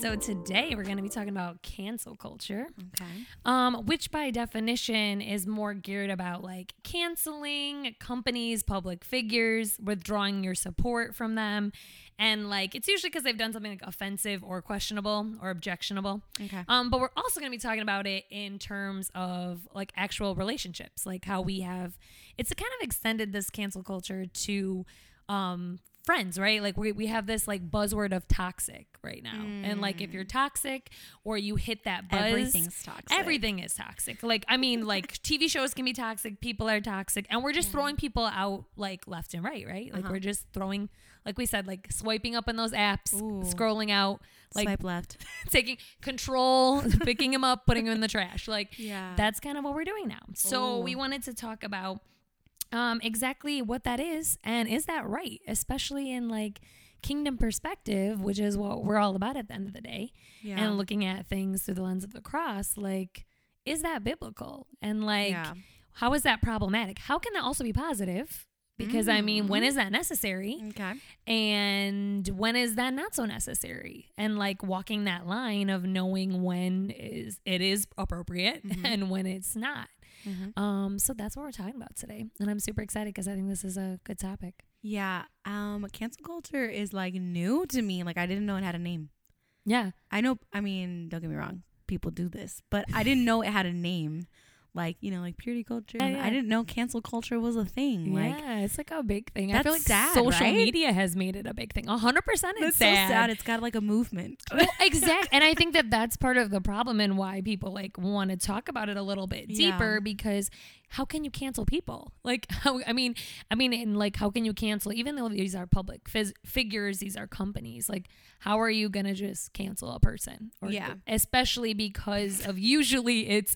So today we're going to be talking about cancel culture, Okay. um, which by definition is more geared about like canceling companies, public figures, withdrawing your support from them, and like it's usually because they've done something like offensive or questionable or objectionable. Okay. Um, but we're also going to be talking about it in terms of like actual relationships, like how we have it's kind of extended this cancel culture to um friends, right? Like we, we have this like buzzword of toxic right now. And like if you're toxic or you hit that buzz, Everything's toxic. Everything is toxic. Like I mean, like TV shows can be toxic, people are toxic, and we're just throwing people out like left and right, right? Like Uh-huh. we're just throwing like we said, like swiping up in those apps, Ooh. scrolling out, like Swipe left. taking control, picking him up, putting him in the trash. Like Yeah. that's kind of what we're doing now. So Ooh. we wanted to talk about um, exactly what that is and is that right, especially in like kingdom perspective, which is what we're all about at the end of the day, Yeah. and looking at things through the lens of the cross. Like, is that biblical? And like, Yeah. how is that problematic? How can that also be positive? Because I mean, Mm-hmm. when is that necessary? okay. and when is that not so necessary and like walking that line of knowing when is it is appropriate Mm-hmm. and when it's not um so that's what we're talking about today and i'm super excited because i think this is a good topic Yeah. Um, cancel culture is like new to me. Like I didn't know it had a name. yeah I know. I mean, don't get me wrong. People do this, but I didn't know it had a name. Like you know, like purity culture. Yeah, yeah. I didn't know cancel culture was a thing. Like yeah it's like a big thing i feel like sad, social right? media has made it a big thing 100% it's that's sad. so sad. It's got like a movement. well, exact and i think that that's part of the problem and why people like want to talk about it a little bit Yeah. deeper because how can you cancel people like how i mean i mean and like how can you cancel even though these are public phys- figures these are companies like how are you gonna just cancel a person Or, Yeah. especially because of usually it's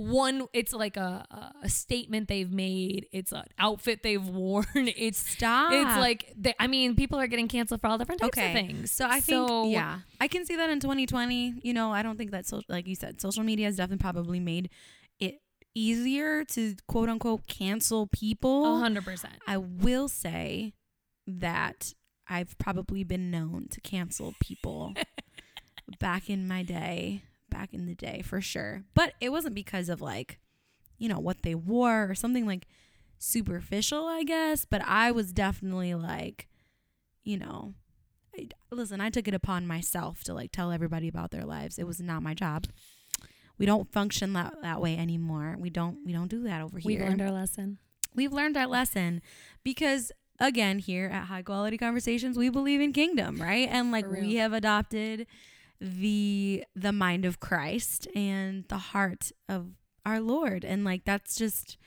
one it's like a, a statement they've made it's an outfit they've worn it's Stop. it's like they, i mean people are getting canceled for all different types okay. of things So I think So- yeah, I can see that in 2020. You know, I don't think that so like you said, social media has definitely probably made it easier to quote unquote cancel people. A hundred percent. I will say that I've probably been known to cancel people back in my day, back in the day for sure. But it wasn't because of like, you know, what they wore or something like superficial, I guess. But I was definitely like, you know, I, listen, I took it upon myself to like tell everybody about their lives. It was not my job. We don't function that, that way anymore. We don't we don't do that over here We've learned our lesson. we've learned our lesson because again here at high quality conversations we believe in kingdom right and like we have adopted the the mind of christ and the heart of our lord and like that's just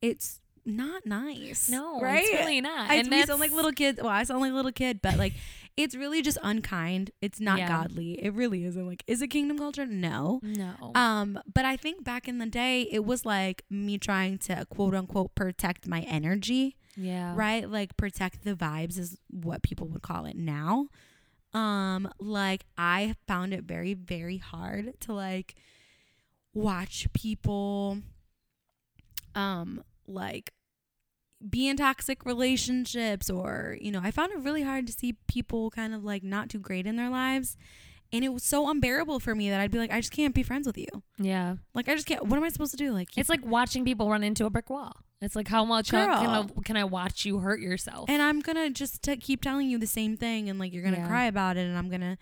it's not nice No, right it's really not. I, and we that's sound like little kids well i sound like a little kid but like it's really just unkind it's not Yeah. godly it really isn't like is it kingdom culture no no. um, but I think back in the day, it was like me trying to quote unquote protect my energy, yeah. right? Like protect the vibes is what people would call it now. Um, like I found it very, very hard to like watch people, um, like be in toxic relationships or, you know, I found it really hard to see people kind of like not too great in their lives. And it was so unbearable for me that I'd be like, I just can't be friends with you. Yeah. Like I just can't. What am I supposed to do? Like It's like watching people run into a brick wall. It's like how much can I, can I watch you hurt yourself? and I'm gonna just t- keep telling you the same thing, and like you're gonna Yeah. cry about it, and I'm gonna,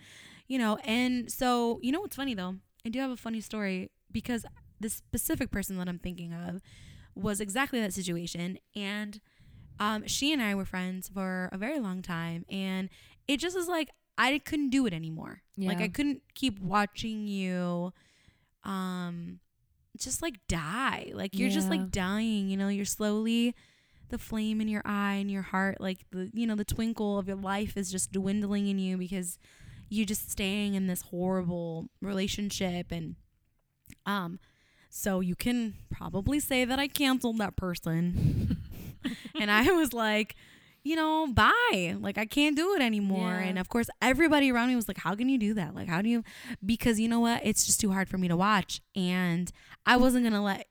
you know. And so you know what's funny though? I do have a funny story because the specific person that I'm thinking of was exactly that situation, and um, she and I were friends for a very long time, and it just was like I couldn't do it anymore. Like I couldn't keep watching you, um, just like die. Like you're just like dying. You know, you're slowly the flame in your eye and your heart, like the you know the twinkle of your life is just dwindling in you because you're just staying in this horrible relationship and um. So you can probably say that I canceled that person. and I was like, you know, bye. Like I can't do it anymore. Yeah. And of course, everybody around me was like, how can you do that? Like, how do you? Because you know what? It's just too hard for me to watch, and I wasn't gonna let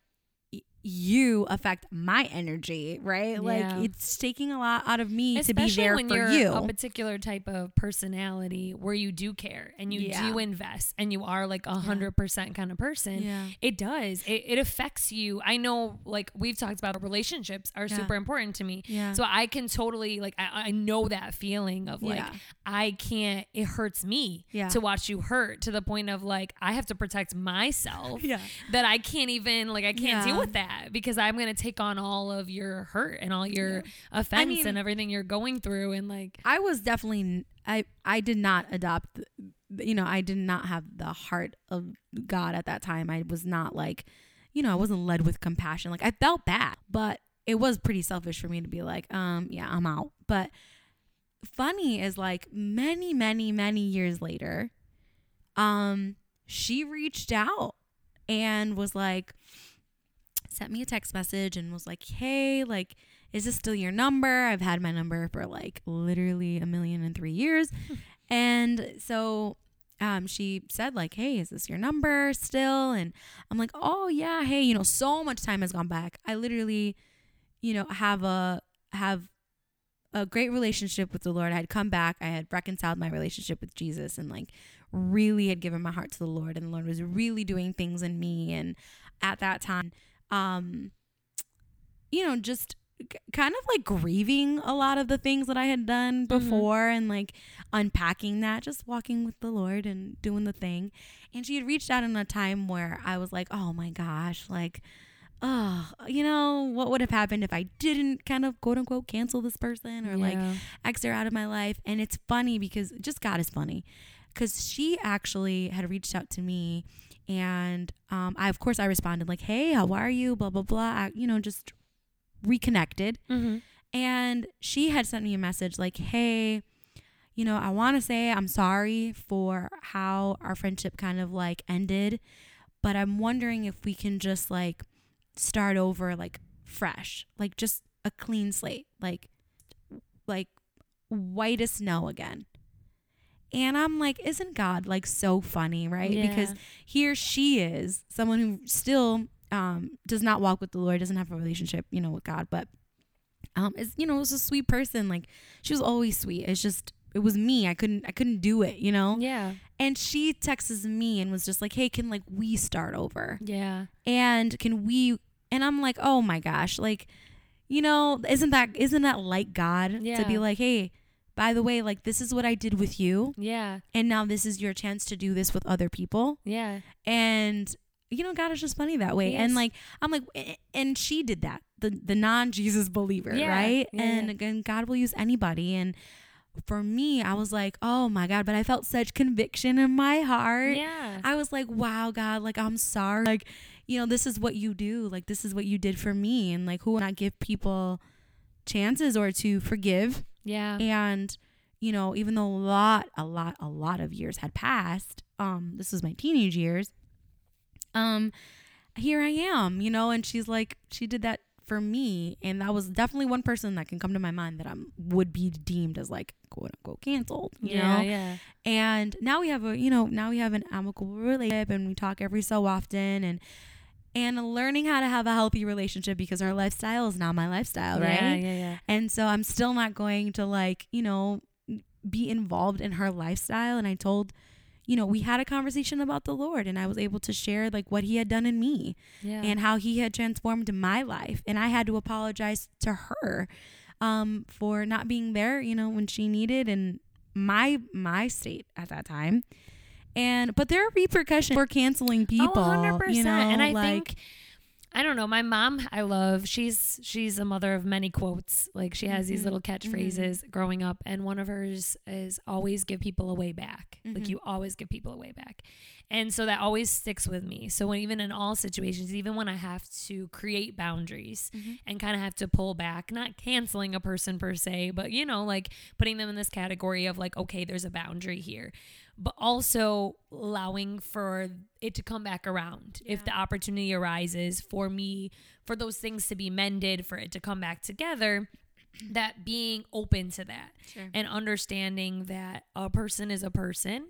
you affect my energy, right? Like it's taking a lot out of me Especially to be there when for you're you. a particular type of personality where you do care and you Yeah. do invest and you are like a hundred percent kind of person. Yeah. It does. It, it affects you. I know, like we've talked about, relationships are Yeah. super important to me. Yeah. So I can totally like I, I know that feeling of like Yeah. I can't. It hurts me Yeah. to watch you hurt to the point of like I have to protect myself. Yeah. That I can't even like I can't deal with that because I'm gonna take on all of your hurt and all your offense mean- and everything you're going through and like I was definitely I I did not adopt you know I did not have the heart of God at that time. I was not like you know I wasn't led with compassion. Like I felt bad, but it was pretty selfish for me to be like um yeah I'm out. But funny is like many many many years later um she reached out and was like sent me a text message and was like hey like is this still your number? I've had my number for like literally a million and three years. and so um, she said like, hey, is this your number still? And I'm like, oh yeah, hey, you know, so much time has gone back. I literally, you know, have a have a great relationship with the Lord. I had come back. I had reconciled my relationship with Jesus and like really had given my heart to the Lord and the Lord was really doing things in me and at that time um you know just kind of like grieving a lot of the things that I had done before and like unpacking that, just walking with the Lord and doing the thing. And she had reached out in a time where I was like, oh my gosh, like, oh, you know, what would have happened if I didn't kind of quote unquote cancel this person or like Yeah. X her out of my life. And it's funny because just God is funny because she actually had reached out to me and um, I, of course, I responded like, hey, how are you? Blah, blah, blah. I, you know, just reconnected. Mhm. And she had sent me a message like, hey, you know, I want to say I'm sorry for how our friendship kind of like ended, but I'm wondering if we can just like start over like fresh, like just a clean slate, like like white as snow again. And I'm like, isn't God like so funny, right? Because Yeah. here she is, someone who still um, does not walk with the Lord, doesn't have a relationship, you know, with God, but um, is you know, was a sweet person. Like she was always sweet. It's just it was me. I couldn't I couldn't do it, you know. Yeah. And she texts me and was just like, "Hey, can like we start over? Yeah. And can we?" And I'm like, "Oh my gosh, like, you know, isn't that isn't that like God to be like, hey." By the way, like this is what I did with you, Yeah. and now this is your chance to do this with other people. Yeah. and you know god is just funny that way. He and like i'm like and she did that the the non-jesus believer Yeah, right? Yeah, and again god will use anybody. And for me i was like oh my god but i felt such conviction in my heart. Yeah. i was like wow god like i'm sorry. Like you know this is what you do. Like this is what you did for me. And like who would not give people chances or to forgive Yeah. and you know even though a lot a lot a lot of years had passed um this was my teenage years um here i am you know and she's like she did that for me and that was definitely one person that can come to my mind that i'm would be deemed as like quote unquote canceled you yeah. know Yeah. and now we have a you know now we have an amicable relationship and we talk every so often and and learning how to have a healthy relationship because our lifestyle is not my lifestyle right Yeah. Yeah. Yeah. and so I'm still not going to like, you know, be involved in her lifestyle. And I told, you know, we had a conversation about the Lord and I was able to share like what he had done in me Yeah. and how he had transformed my life. And I had to apologize to her um, for not being there, you know, when she needed and my my state at that time. And but there are repercussions for canceling people. Oh, 100%. You know, and I like, think I don't know, my mom I love. She's she's a mother of many quotes. Like she has these Mhm. little catchphrases growing up and one of hers is always give people a way back. Like Mhm. you always give people a way back. And so that always sticks with me. So when, even in all situations, even when I have to create boundaries Mhm. and kind of have to pull back, not canceling a person per se, but you know, like putting them in this category of like, okay, there's a boundary here, but also allowing for it to come back around if the opportunity arises for me, for those things to be mended, for it to come back together. that being open to that Sure. and understanding that a person is a person.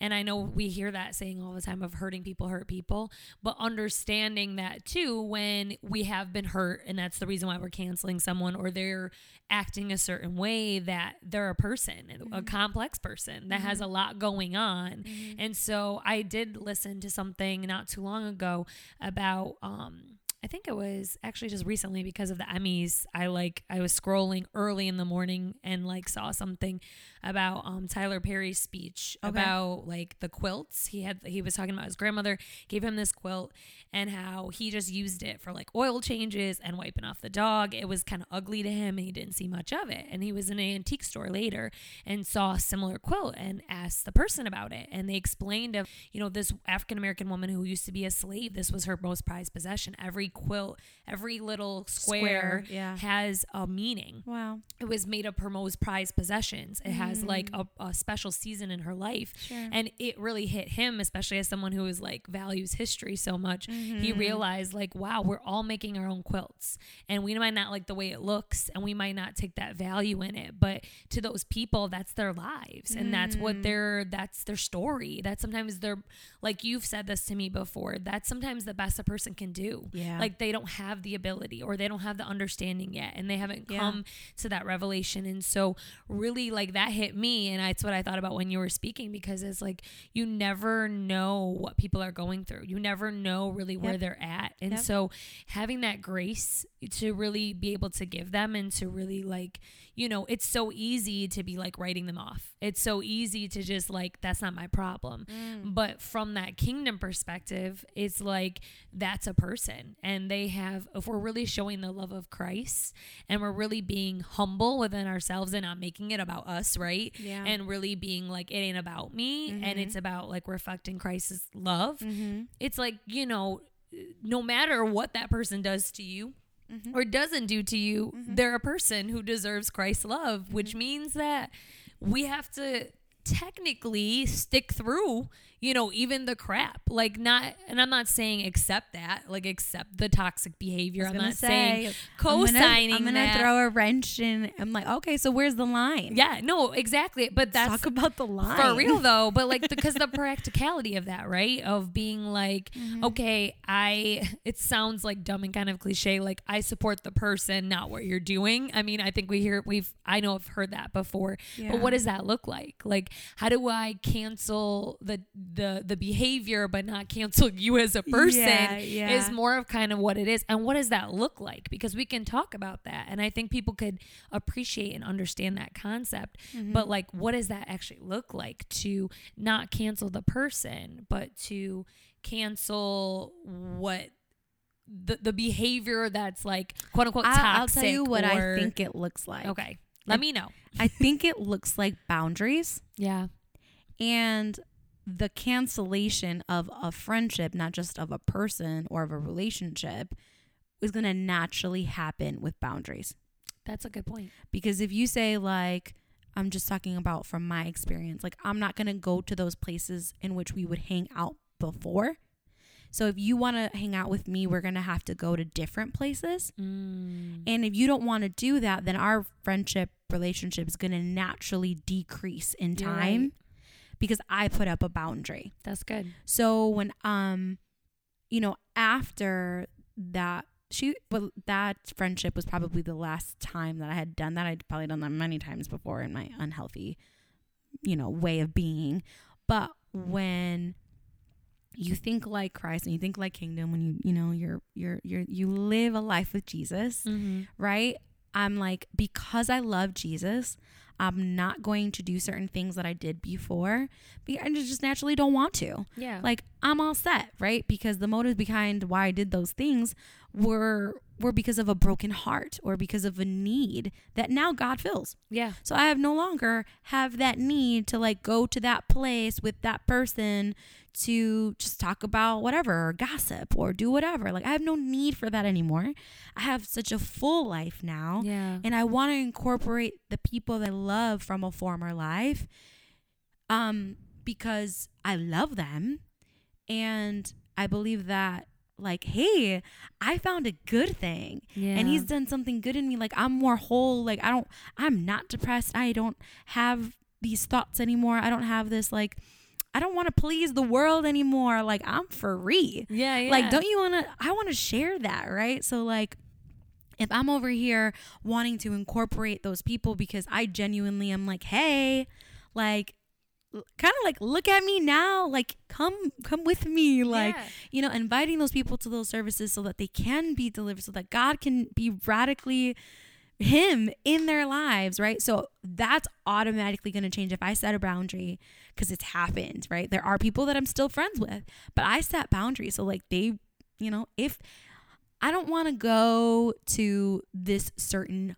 And I know we hear that saying all the time of hurting people hurt people, but understanding that too when we have been hurt and that's the reason why we're canceling someone or they're acting a certain way that they're a person, a mm-hmm. complex person that has a mm-hmm. lot going on. Mm-hmm. And so I did listen to something not too long ago about um I think it was actually just recently because of the Emmys. I like I was scrolling early in the morning and like saw something about um Tyler Perry's speech Okay. about like the quilts. He had he was talking about his grandmother gave him this quilt and how he just used it for like oil changes and wiping off the dog. It was kind of ugly to him and he didn't see much of it. And he was in an antique store later and saw a similar quilt and asked the person about it. And they explained of, you know, this African American woman who used to be a slave, this was her most prized possession. Every quilt, every little square, Square, yeah. has a meaning Wow. it was made of her most prized possessions. It has like a, a special season in her life. Mm. Sure. And it really hit him, especially as someone who is like values history so much. He Mm-hmm. realized like, wow, we're all making our own quilts. And we might not like the way it looks and we might not take that value in it. But to those people, that's their lives. And that's Mm. what their that's their story. That's sometimes they're like you've said this to me before. That's sometimes the best a person can do. Yeah. Like they don't have the ability or they don't have the understanding yet and they haven't Yeah. come to that revelation and so really like that hit me and that's what i thought about when you were speaking because it's like you never know what people are going through you never know really where Yep. they're at and Yep. so having that grace to really be able to give them and to really like you know it's so easy to be like writing them off it's so easy to just like that's not my problem Mm. but from that kingdom perspective it's like that's a person and they have if we're really showing the love of christ and we're really being humble within ourselves and not making it about us right Yeah. and really being like it ain't about me and Mhm. it's about like reflecting christ's love Mm-hmm. it's like you know no matter what that person does to you Mm-hmm. or doesn't do to you, they're a person who deserves Christ's love, which Mm-hmm. means that we have to technically stick through, you know, even the crap. Like not and I'm not saying accept that, like accept the toxic behavior. I'm not say, saying I'm co-signing gonna, I'm gonna throw a wrench in. I'm like, okay, so where's the line? yeah, no, exactly. But that's Talk about the line for real though but like because the practicality of that right of being like Mm-hmm. okay i it sounds like dumb and kind of cliche like i support the person not what you're doing i mean i think we hear we've i know i've heard that before Yeah. but what does that look like like how do i cancel the the the behavior but not cancel you as a person Yeah, yeah. is more of kind of what it is. And what does that look like? Because we can talk about that. And i think people could appreciate and understand that concept. Mm-hmm. but like what does that actually look like to not cancel the person but to cancel what the, the behavior that's like quote unquote toxic I'll, tell you what or- I think it looks like. okay. Let me know. I think it looks like boundaries. Yeah. And the cancellation of a friendship, not just of a person or of a relationship, is going to naturally happen with boundaries. that's a good point Because if you say, like, I'm just talking about from my experience, like, I'm not going to go to those places in which we would hang out before. So if you want to hang out with me, we're going to have to go to different places. mm. And if you don't want to do that, then our friendship relationship is going to naturally decrease in time right. Because I put up a boundary. that's good So when um you know after that she well that friendship was probably the last time that I had done that. I'd probably done that many times before in my unhealthy you know way of being. But when you think like Christ and you think like kingdom when you you know you're you're you're you live a life with Jesus, mm-hmm. right? I'm like, because I love Jesus, I'm not going to do certain things that I did before. Be- I just naturally don't want to. yeah Like I'm all set, right? Because the motives behind why I did those things were were because of a broken heart or because of a need that now God fills. yeah So I have no longer have that need to like go to that place with that person to just talk about whatever or gossip or do whatever. Like I have no need for that anymore. I have such a full life now. yeah And I want to incorporate the people that I love from a former life um because I love them and I believe that like, hey, I found a good thing. Yeah. And he's done something good in me. Like I'm more whole. Like I don't I'm not depressed. I don't have these thoughts anymore. I don't have this like I don't want to please the world anymore. Like I'm free. Yeah, yeah. Like don't you want to I want to share that, right? So like if I'm over here wanting to incorporate those people because I genuinely am like, "Hey, like kind of like look at me now like come come with me like Yeah. you know inviting those people to those services so that they can be delivered so that god can be radically him in their lives right so that's automatically going to change if i set a boundary because it's happened right there are people that i'm still friends with but i set boundaries so like they you know if i don't want to go to this certain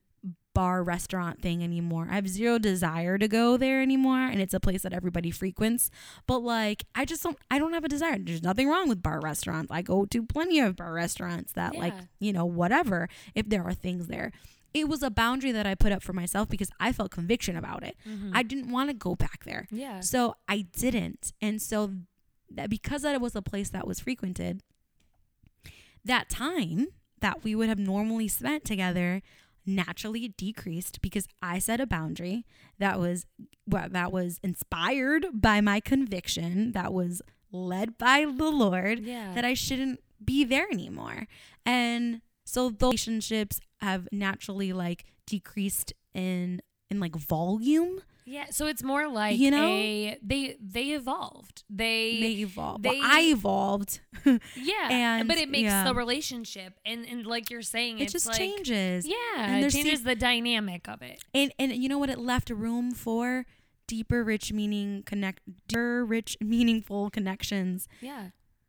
bar restaurant thing anymore. I have zero desire to go there anymore and it's a place that everybody frequents. But like I just don't I don't have a desire. There's nothing wrong with bar restaurants. I go to plenty of bar restaurants that like, you know, whatever if there are things there. It was a boundary that I put up for myself because I felt conviction about it. Mhm. I didn't want to go back there. yeah. So I didn't. And so that because that it was a place that was frequented, that time that we would have normally spent together naturally decreased because I set a boundary that was well, that was inspired by my conviction, that was led by the Lord Yeah. that I shouldn't be there anymore. And so the relationships have naturally like decreased in in like volume. Yeah. So it's more like You know? a, they they evolved. They, They evolved. they- well, I evolved. yeah. and, but it makes yeah. the relationship and and like you're saying, it just like, changes. Yeah, And it changes the dynamic of it. And and you know what it left room for deeper rich meaning connect deeper rich meaningful connections Yeah.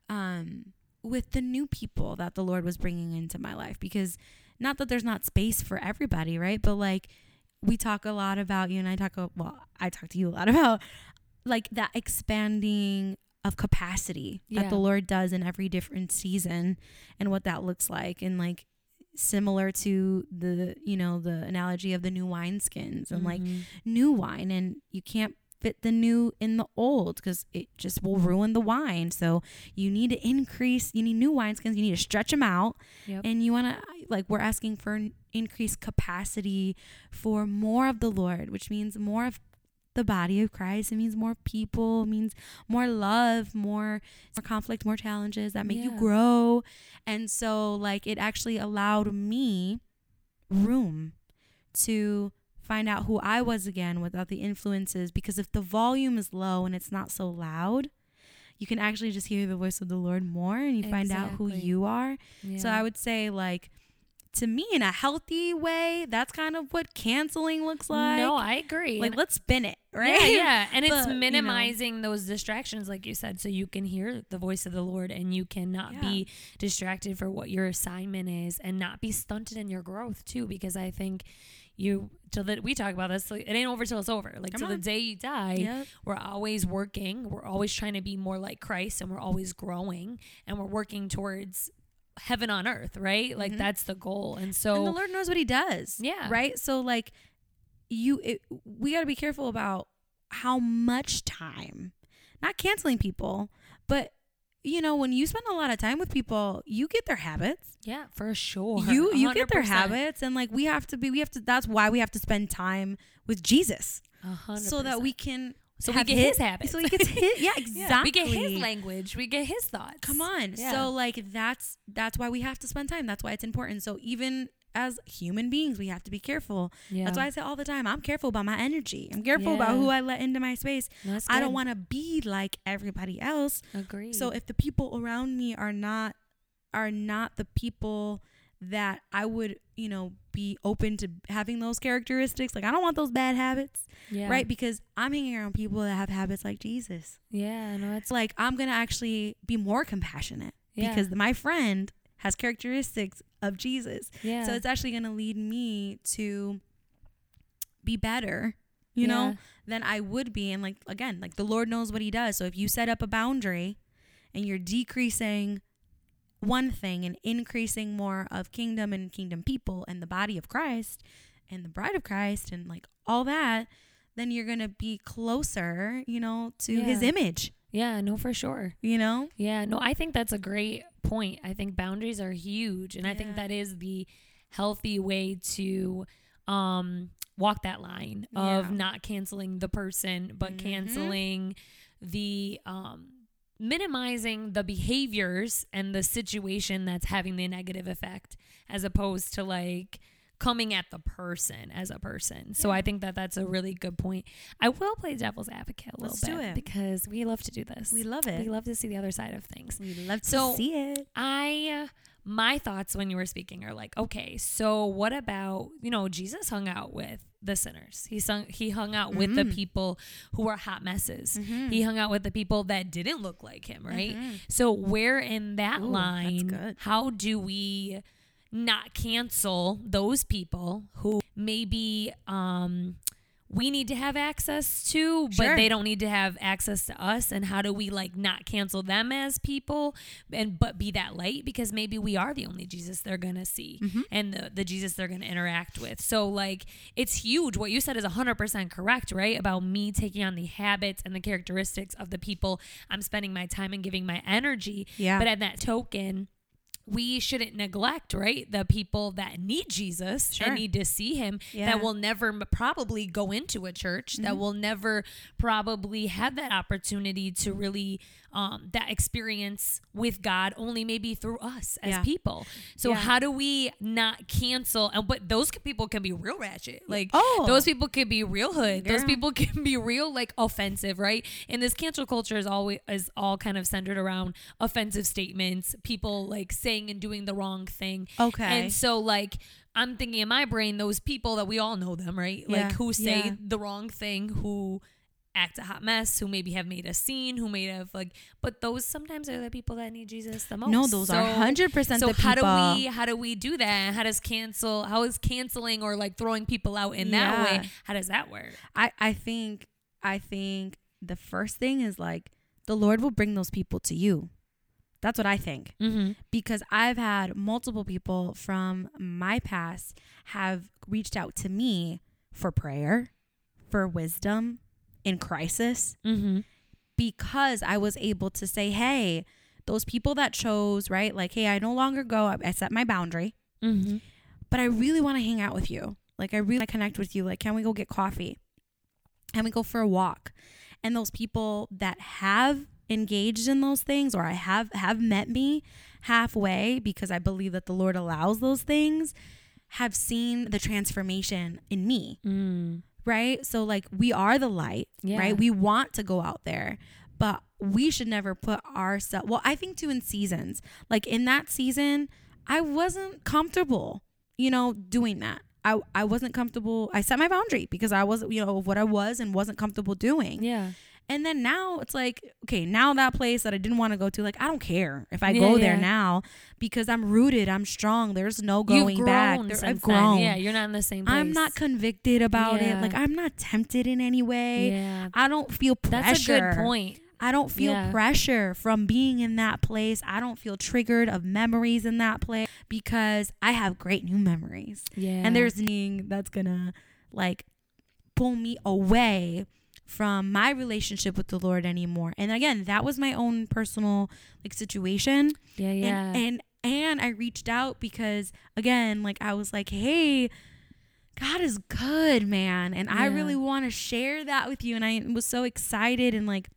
um with the new people that the Lord was bringing into my life because not that there's not space for everybody, right? But like we talk a lot about you and I talk a, well, I talk to you a lot about like that expanding of capacity that the Lord does in every different season and what that looks like and like similar to the you know the analogy of the new wineskins and like Mhm. new wine and you can't fit the new in the old because it just will ruin the wine. So you need to increase you need new wineskins you need to stretch them out. Yep. and you want to like we're asking for an increased capacity for more of the lord which means more of the body of christ. It means more people it means more love more more conflict more challenges that make you grow. And so like it actually allowed me room to find out who I was again without the influences because if the volume is low and it's not so loud, you can actually just hear the voice of the Lord more and you find out who you are. So I would say like to me in a healthy way, that's kind of what canceling looks like. no, I agree. like let's spin it, right? Yeah, yeah. And it's But, you know. minimizing those distractions, like you said, so you can hear the voice of the Lord and you cannot Yeah. be distracted for what your assignment is and not be stunted in your growth too. Because I think you till that we talk about this, like, it ain't over till it's over. Like Come till the day you die, Yep. we're always working. We're always trying to be more like Christ and we're always growing and we're working towards heaven on earth, right? Like Mhm. that's the goal. And so and the Lord knows what He does. Yeah. Right. So like, you, it, we got to be careful about how much time, not canceling people, but you know, when you spend a lot of time with people, you get their habits. yeah, for sure. You you get their habits, and like we have to be, we have to. That's why we have to spend time with Jesus, A hundred so that we can. So we get his habits. So he gets his. Yeah, exactly. Yeah, we get his language. We get his thoughts. Come on. Yeah. So like that's that's why we have to spend time. That's why it's important. So even as human beings, we have to be careful. yeah. That's why I say all the time, I'm careful about my energy. I'm careful about who I let into my space. I don't want to be like everybody else. agree. So if the people around me are not are not the people that I would, you know, be open to having those characteristics, like I don't want those bad habits, yeah. right? Because I'm hanging around people that have habits like Jesus. Yeah. No, it's It's like I'm going to actually be more compassionate Yeah. because my friend has characteristics of Jesus. yeah. So it's actually going to lead me to be better, you know, than I would be. And like, again, like the Lord knows what He does. So if you set up a boundary and you're decreasing one thing and increasing more of kingdom and kingdom people and the body of Christ and the bride of Christ and like all that, then you're going to be closer, you know, to His image Yeah, no, for sure. You know? Yeah, no, I think that's a great point. I think boundaries are huge, and I think that is the healthy way to um walk that line of Yeah. not canceling the person, but Mhm. canceling the um minimizing the behaviors and the situation that's having the negative effect as opposed to like coming at the person as a person. So I think that that's a really good point. I will play devil's advocate a little Let's do bit it. because we love to do this. We love it. We love to see the other side of things. We love to So- see it. I my thoughts when you were speaking are like, okay, so what about you know Jesus hung out with the sinners. He sung, he hung out with the Mhm. people who were hot messes. Mhm. He hung out with the people that didn't look like him, right? Mhm. So where in that Ooh, line, how do we not cancel those people who maybe um we need to have access to, but Sure. they don't need to have access to us. And how do we like not cancel them as people and but be that light because maybe we are the only Jesus they're gonna see Mm-hmm. and the, the Jesus they're gonna interact with. So like it's huge. What you said is hundred percent correct, right? About me taking on the habits and the characteristics of the people I'm spending my time and giving my energy. Yeah. But at that token, we shouldn't neglect, right? The people that need Jesus Sure. and need to see him Yeah. that will never probably go into a church, that Mm-hmm. will never probably have that opportunity to really um, that experience with God only maybe through us as Yeah. people. So Yeah. how do we not cancel? And but those people can be real ratchet. Like Oh. those people can be real hood. Those people can be real like offensive, right? And this cancel culture is always is all kind of centered around offensive statements, people like saying and doing the wrong thing. Okay. And so like I'm thinking in my brain those people that we all know them, right? Like who say Yeah. the wrong thing, who act a hot mess, who maybe have made a scene, who may have like but those sometimes are the people that need Jesus the most. no, those are hundred percent so how people. do we how do we do that? How does cancel how is canceling or like throwing people out in that way? How does that work? I I think I think the first thing is like the Lord will bring those people to you. That's what I think. Mm-hmm. because I've had multiple people from my past have reached out to me for prayer, for wisdom in crisis, Mm-hmm. because I was able to say, hey, those people that chose, right? Like, hey, I no longer go, I, set my boundary, Mm-hmm. but I really want to hang out with you. Like, I really connect with you. Like, can we go get coffee? Can we go for a walk? And those people that have engaged in those things or I have have met me halfway because I believe that the Lord allows those things have seen the transformation in me, Mm. right? So like we are the light, Yeah. right? We want to go out there, but we should never put ourselves well, I think too in seasons. Like in that season, I wasn't comfortable, you know, doing that. I, I wasn't comfortable. I set my boundary because I wasn't, you know, of what I was and wasn't comfortable doing. Yeah. And then now it's like, okay, now that place that I didn't want to go to, like, I don't care if I go Yeah, there now because I'm rooted, I'm strong. There's no going back. grown There- since I've grown. Then. Yeah, you're not in the same place. I'm not convicted about Yeah. it. Like, I'm not tempted in any way. Yeah. I don't feel pressure. That's a good point. I don't feel Yeah. pressure from being in that place. I don't feel triggered of memories in that place because I have great new memories. Yeah. And there's nothing that's gonna like pull me away from my relationship with the Lord anymore. And again, that was my own personal like situation. yeah, yeah. And and and I reached out because again, like I was like, hey, God is good, man. And I really want to share that with you. And I was so excited and like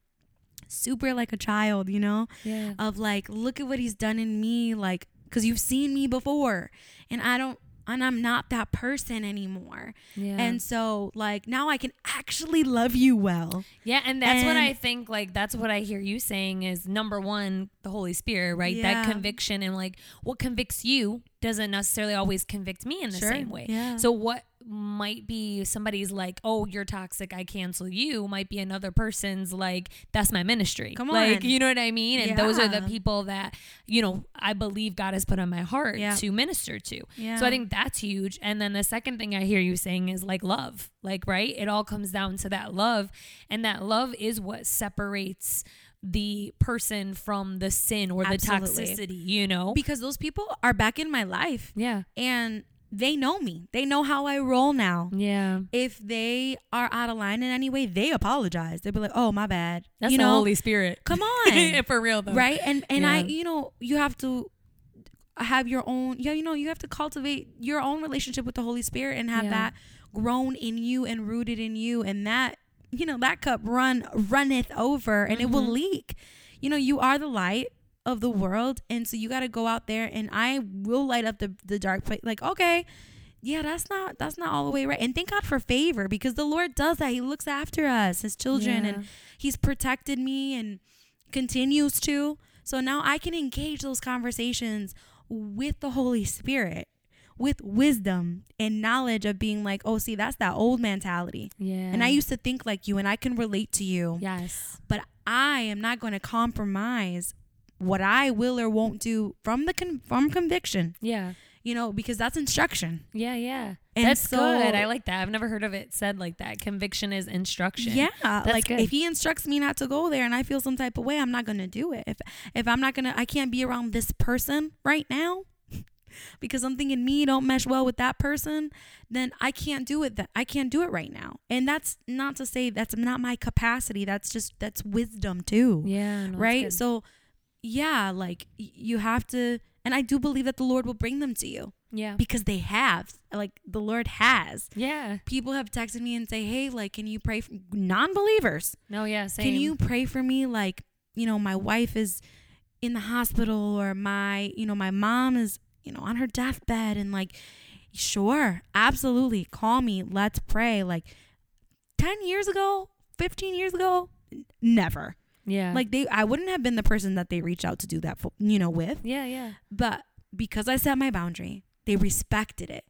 super like a child, you know, yeah. of like, look at what he's done in me. Like, cause you've seen me before and I don't, and I'm not that person anymore. Yeah. And so like now I can actually love you well. Yeah, and that's what I think. Like that's what I hear you saying is number one, the Holy Spirit, right? Yeah. That conviction and like what convicts you doesn't necessarily always convict me in the Sure. same way. Yeah. So what might be somebody's like, oh, you're toxic, I cancel you, might be another person's like, that's my ministry. Come on. like you know what I mean? And those are the people that you know I believe God has put on my heart Yeah. to minister to. Yeah. So I think that's huge. And then the second thing I hear you saying is like love. Like, right? It all comes down to that love. And that love is what separates the person from the sin or the Absolutely. toxicity, you know? because those people are back in my life yeah. and they know me. They know how I roll now. Yeah. If they are out of line in any way, they apologize. They'll be like, "Oh, my bad." That's you the know, Holy Spirit. come on, For real though. right? And and I, you know, you have to have your own. Yeah, you know, you have to cultivate your own relationship with the Holy Spirit and have Yeah. that grown in you and rooted in you, and that you know that cup run runneth over, and it will Mhm. leak. You know, you are the light of the world, and so you got to go out there, and I will light up the the dark place. Like, okay. Yeah, that's not that's not all the way right. And thank God for favor because the Lord does that. He looks after us, his children, and he's protected me and continues to. So now I can engage those conversations with the Holy Spirit, with wisdom and knowledge of being like, oh, see, that's that old mentality. Yeah. And I used to think like you and I can relate to you, Yes. but I am not going to compromise what I will or won't do from the con- from conviction, Yeah. you know, because that's instruction. Yeah. Yeah. And That's so- good. I like that. I've never heard of it said like that. Conviction is instruction. Yeah, like good. if he instructs me not to go there and I feel some type of way, I'm not gonna do it. If if I'm not gonna, I can't be around this person right now because something in me don't mesh well with that person. Then I can't do it. That I can't do it right now. And that's not to say that's not my capacity. That's just that's wisdom too, Yeah. no, that's right? So yeah, like you have to, and I do believe that the Lord will bring them to you yeah. because they have, like the Lord has Yeah. people have texted me and say, "Hey, like, can you pray for non-believers? No. Yeah. Same. Can you pray for me? Like, you know, my wife is in the hospital, or my, you know, my mom is, you know, on her deathbed, and like, sure, absolutely, call me, let's pray. Like, ten years ago, fifteen years ago, never. Yeah. Like they, I wouldn't have been the person that they reach out to do that for, you know, with Yeah. Yeah. but because I set my boundary, they respected it,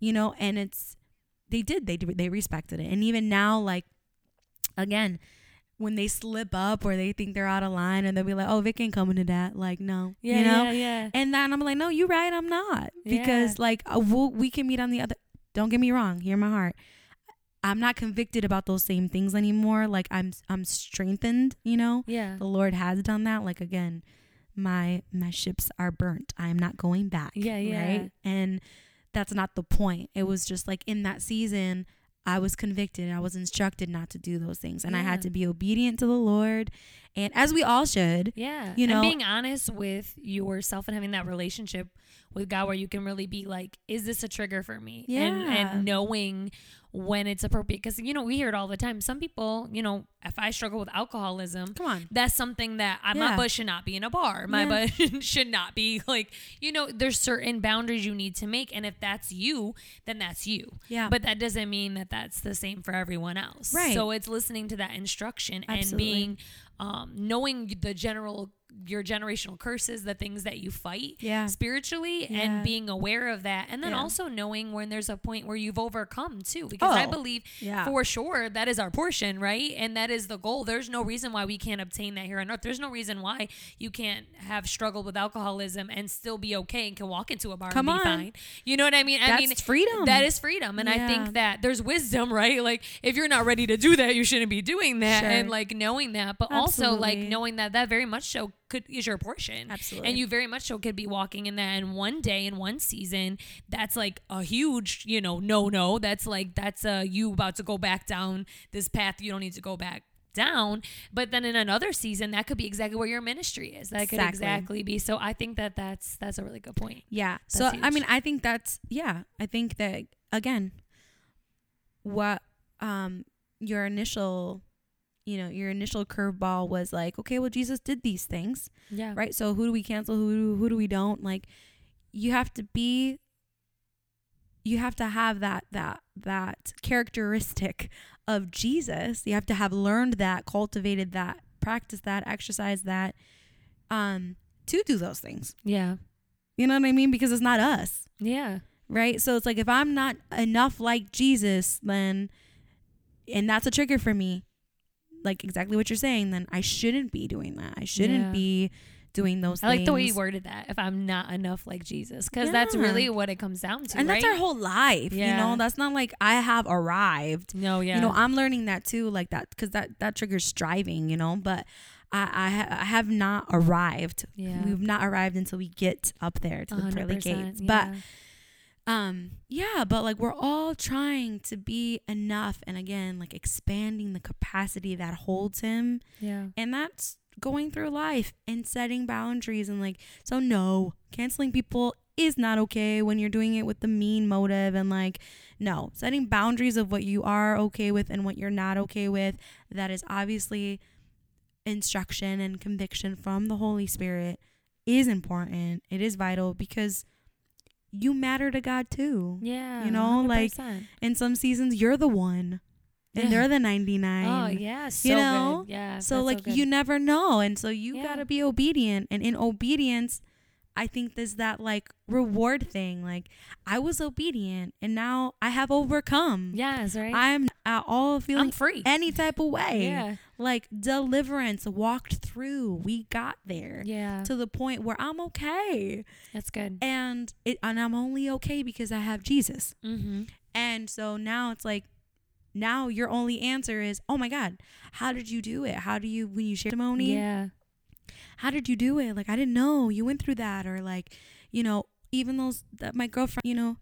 you know, and it's they did they they respected it, and even now, like again, when they slip up or they think they're out of line, and they'll be like, "Oh, Vic ain't coming to that," like no, Yeah. you know, Yeah. Yeah. and then I'm like, "No, you're right, I'm not," Yeah. because like uh, we'll, we can meet on the other. Don't get me wrong, hear my heart. I'm not convicted about those same things anymore. Like I'm I'm strengthened, you know Yeah. the Lord has done that. Like again, my my ships are burnt. I am not going back. Yeah, yeah. Right. And that's not the point. It was just like in that season, I was convicted. I was instructed not to do those things, and I had to be obedient to the Lord, and as we all should. Yeah. You know- and being honest with yourself and having that relationship with God where you can really be like, is this a trigger for me? And Yeah. and knowing when it's appropriate. Because, you know, we hear it all the time. Some people, you know, if I struggle with alcoholism, Come on. that's something that I, Yeah. my butt should not be in a bar. My Yeah. butt should not be like, you know, there's certain boundaries you need to make. And if that's you, then that's you. Yeah. But that doesn't mean that that's the same for everyone else. Right. So it's listening to that instruction Absolutely. and being, um, knowing the general, your generational curses, the things that you fight Yeah. spiritually Yeah. and being aware of that. And then Yeah. also knowing when there's a point where you've overcome too. Because I Oh, believe yeah. for sure that is our portion, right? And that is the goal. There's no reason why we can't obtain that here on earth. There's no reason why you can't have struggled with alcoholism and still be okay and can walk into a bar Come and be on. fine. You know what I mean? I That's mean freedom. That is freedom. And I think that there's wisdom, right? Like if you're not ready to do that, you shouldn't be doing that. Sure. And like knowing that, but also like knowing that that very much so could is your portion. Absolutely. And you very much so could be walking in that and one day in one season, that's like a huge, you know, no no. That's like that's uh you about to go back down this path you don't need to go back down. But then in another season, that could be exactly where your ministry is. That could Exactly. exactly be. So I think that that's that's a really good point. Yeah. So That's I mean, I think that's yeah. I think that again, what um your initial, you know, your initial curveball was like, okay, well, Jesus did these things, Yeah. right? So who do we cancel? Who do, who do we don't? Like, you have to be. You have to have that that that characteristic of Jesus. You have to have learned that, cultivated that, practiced that, exercised that, um, to do those things. Yeah. You know what I mean? Because it's not us, Yeah. right? So it's like if I'm not enough like Jesus, then, and that's a trigger for me, like exactly what you're saying, then I shouldn't be doing that. I shouldn't Yeah. be doing those things. I things. like the way you worded that. If I'm not enough like Jesus, because that's really what it comes down to, And right? that's our whole life, you know? That's not like I have arrived. no, yeah, You know, I'm learning that too, like that, because that, that triggers striving, you know? But I, I, ha- I have not arrived. yeah, We've not arrived until we get up there to the pearly 100%, gates. But yeah. Um, yeah, but like we're all trying to be enough and again, like expanding the capacity that holds him. Yeah. And that's going through life and setting boundaries and like so no, canceling people is not okay when you're doing it with the mean motive and like no, setting boundaries of what you are okay with and what you're not okay with. That is obviously instruction and conviction from the Holy Spirit is important. It is vital because you matter to God too. Yeah. You know, like, 100%. In some seasons, you're the one, and they're the 99. Oh yeah, so you know? good. Yeah. So like good. you never know, and so you Yeah. gotta be obedient. And in obedience, I think there's that like reward thing. Like I was obedient, and now I have overcome. Yes, right. I'm at all feeling I'm free. any type of way. Yeah. Like deliverance walked through. We got there Yeah. to the point where I'm okay, That's good. and it and I'm only okay because I have Jesus. Mm-hmm. And so now it's like, now your only answer is, oh my God, how did you do it? How do you, when you share testimony, Yeah. How did you do it? Like, I didn't know you went through that. Or like, you know, even those, that my girlfriend, you know,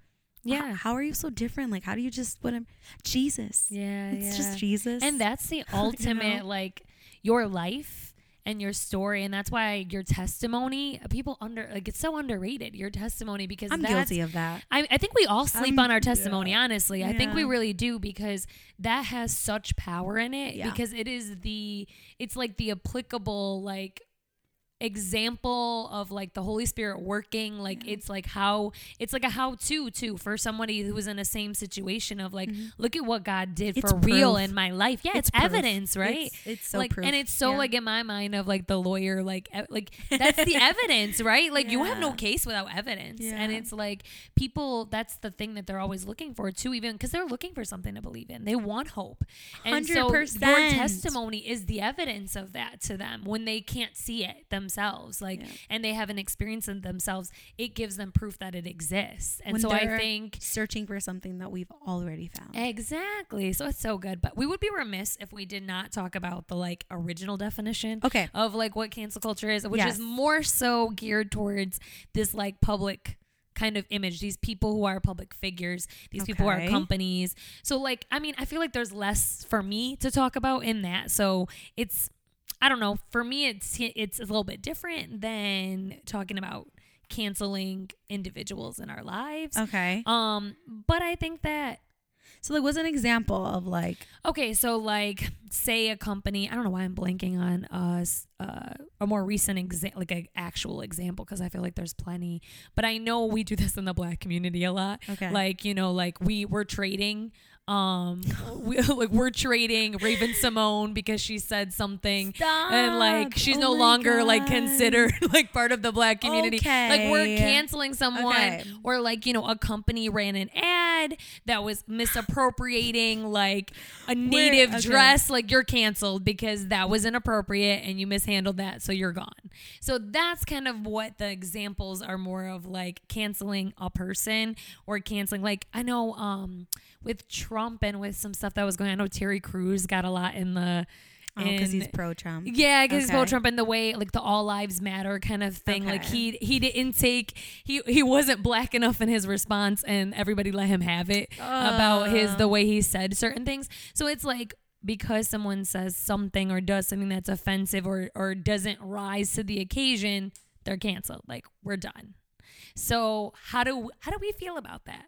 Yeah. how are you so different? Like, how do you just, what am, Jesus. Yeah. It's yeah. just Jesus. And that's the ultimate, know? like your life and your story, and that's why your testimony. People under like it's so underrated. Your testimony because I'm that's, guilty of that. I, I think we all sleep I'm- on our testimony, yeah. honestly. I think we really do because that has such power in it Yeah. because it is the it's like the applicable like example of like the Holy Spirit working like it's like how it's like a how to too for somebody who was in a same situation of like look at what God did Mm-hmm. It's for real in my life. Yeah, it's, It's evidence, right? It's, it's so like proof. and it's so Yeah. like in my mind of like the lawyer like e- like that's the evidence right like you have no case without evidence and it's like people that's the thing that they're always looking for too even because they're looking for something to believe in they want hope and so your testimony is the evidence of that to them when they can't see it themselves like Yeah. and they haven't experienced it themselves it gives them proof that it exists and When so i think searching for something that we've already found. Exactly. So it's so good. But we would be remiss if we did not talk about the like original definition Okay. of like what cancel culture is, which Yes. is more so geared towards this like public kind of image these people who are public figures these people who are companies so like i mean i feel like there's less for me to talk about in that so it's i don't know for me it's it's a little bit different than talking about canceling individuals in our lives Okay. um but i think that So like what's an example of like Okay, so like say a company, I don't know why I'm blanking on us uh, a more recent example, like an actual example because I feel like there's plenty, but I know we do this in the black community a lot. Okay. Like, you know, like we we're trading um we, like we're trading Raven-Symoné because she said something and like she's Oh no longer like like considered like part of the black community. Like we're canceling someone Okay. or like, you know, a company ran an ad that was misappropriating like a native okay. dress, like you're canceled because that was inappropriate and you mishandled that, so you're gone. So that's kind of what the examples are more of like canceling a person or canceling like I know um with Trump and with some stuff that was going on, I know Terry Crews got a lot in the Oh, because he's pro Trump. yeah, because he's pro Trump and the way like the all lives matter kind of thing. Like he he didn't take he he wasn't black enough in his response, and everybody let him have it about his the way he said certain things. So it's like because someone says something or does something that's offensive or or doesn't rise to the occasion, they're canceled. Like we're done. So how do how do we feel about that?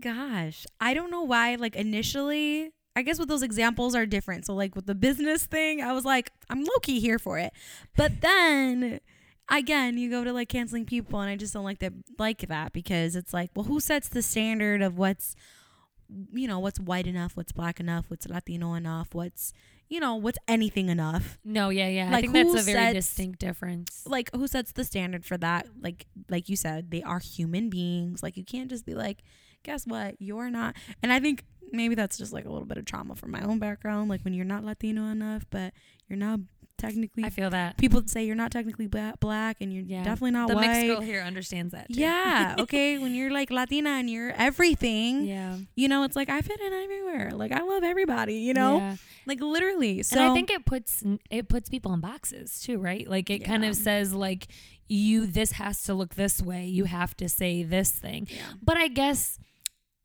Gosh. I don't know why like initially I guess with those examples are different. So like with the business thing, I was like I'm low key here for it. But then again, you go to like canceling people and I just don't like that like that because it's like, well, who sets the standard of what's you know, what's white enough, what's black enough, what's Latino enough, what's you know, what's anything enough? No, yeah, yeah. I Like, think that's a very sets- distinct difference. like who sets the standard for that like like you said they are human beings like you can't just be like guess what you're not and i think maybe that's just like a little bit of trauma from my own background like when you're not latino enough but you're not technically I feel that. people say you're not technically black and you're Yeah. definitely not white. The mixed girl here understands that. too. Yeah, okay. when you're like Latina and you're everything, Yeah. you know, it's like I fit in everywhere. Like I love everybody, you know? Yeah. Like literally. So and I think it puts it puts people in boxes too, right? Like it kind of says like you this has to look this way. You have to say this thing. Yeah. But I guess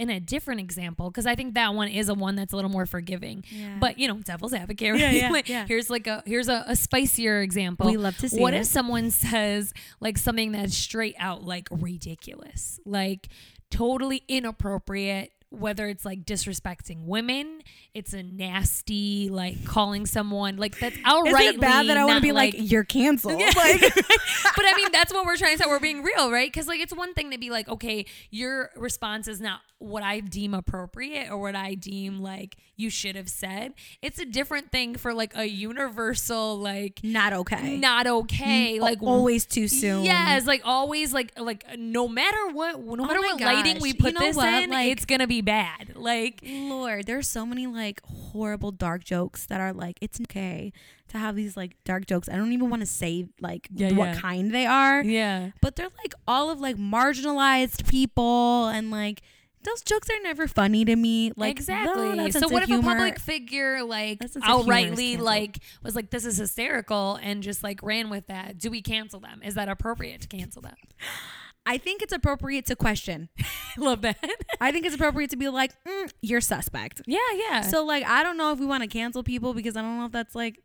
in a different example, because I think that one is a one that's a little more forgiving. Yeah. But you know, devil's advocate. Right? Yeah, yeah, Like, yeah. Here's like a here's a, a spicier example. we love to see what it. if someone says like something that's straight out like ridiculous, like totally inappropriate? Whether it's like disrespecting women, it's a nasty like calling someone like that's Is outright it bad that I want to be like, you're canceled? Yeah. Like, but I mean, that's what we're trying to say. We're being real, right? Because like, it's one thing to be like, okay, your response is not what I deem appropriate or what I deem like you should have said. It's a different thing for like a universal like not okay. not okay, Mm, like always too soon. Yes, like always, like like no matter what, no matter Oh what lighting we put You know this what? in, Like- it's gonna be bad. Like Lord, there's so many like horrible dark jokes that are like it's okay to have these like dark jokes. I don't even want to say like Yeah, what yeah. kind they are, yeah, but they're like all of like marginalized people and like those jokes are never funny to me. Like exactly. no, so what if a public figure like That sense of humor is outrightly like was like this is hysterical and just like ran with that? Do we cancel them? Is that appropriate to cancel them? I think it's appropriate to question. Love that. I think it's appropriate to be like, mm, you're suspect. yeah, yeah. So like I don't know if we want to cancel people because I don't know if that's like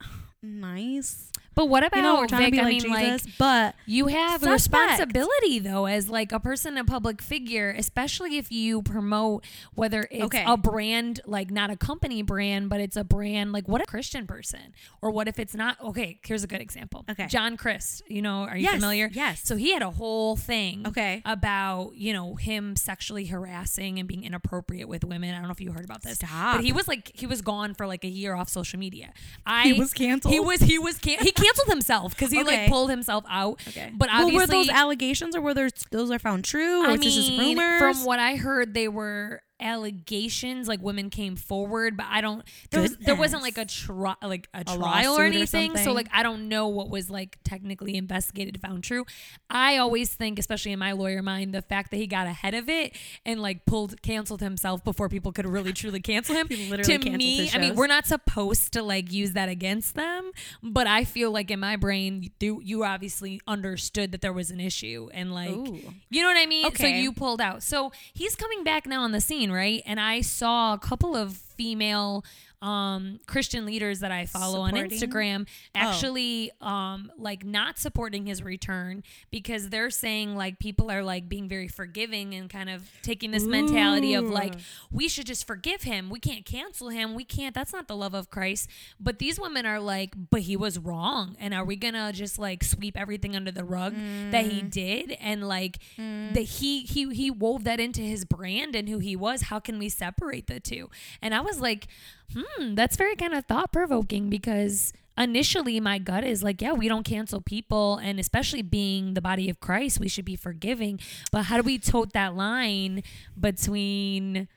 nice. But what about You know, we're trying Vic? to be I like mean, like Jesus, but You have a responsibility though as like a person a public figure, especially if you promote whether it's Okay. a brand like not a company brand, but it's a brand like what a Christian person or what if it's not okay, here's a good example. Okay. John Crist, you know, are you Yes, familiar? yes. So he had a whole thing Okay. about, you know, him sexually harassing and being inappropriate with women. I don't know if you heard about this. Stop. But he was like he was gone for like a year off social media. I He was canceled? He was he was can- he canceled himself because he Okay. like pulled himself out. okay. But well, obviously, were those allegations or were those those are found true or I mean, rumors? from what I heard, they were allegations. Like women came forward, but I don't. There, was, there wasn't like a trial, like a, trial lawsuit or or anything. so like I don't know what was like technically investigated, found true. I always think, especially in my lawyer mind, the fact that he got ahead of it and like pulled canceled himself before people could really truly cancel him. He literally to me, I mean, we're not supposed to like use that against them, but I feel like in my brain, you, you obviously understood that there was an issue and like Ooh. you know what I mean? So you pulled out. So he's coming back now on the scene, right? And I saw a couple of female um Christian leaders that I follow on Supporting? Oh. Instagram actually um like not supporting his return because they're saying like people are like being very forgiving and kind of taking this mentality of like we should just forgive him. We can't cancel him. We can't that's not the love of Christ. But these women are like but he was wrong and are we going to just like sweep everything under the rug that he did and like that he he he wove that into his brand and who he was. How can we separate the two? And I was like, "Hmm, that's very kind of thought provoking because initially my gut is like, yeah, we don't cancel people and especially being the body of Christ, we should be forgiving. But how do we tote that line between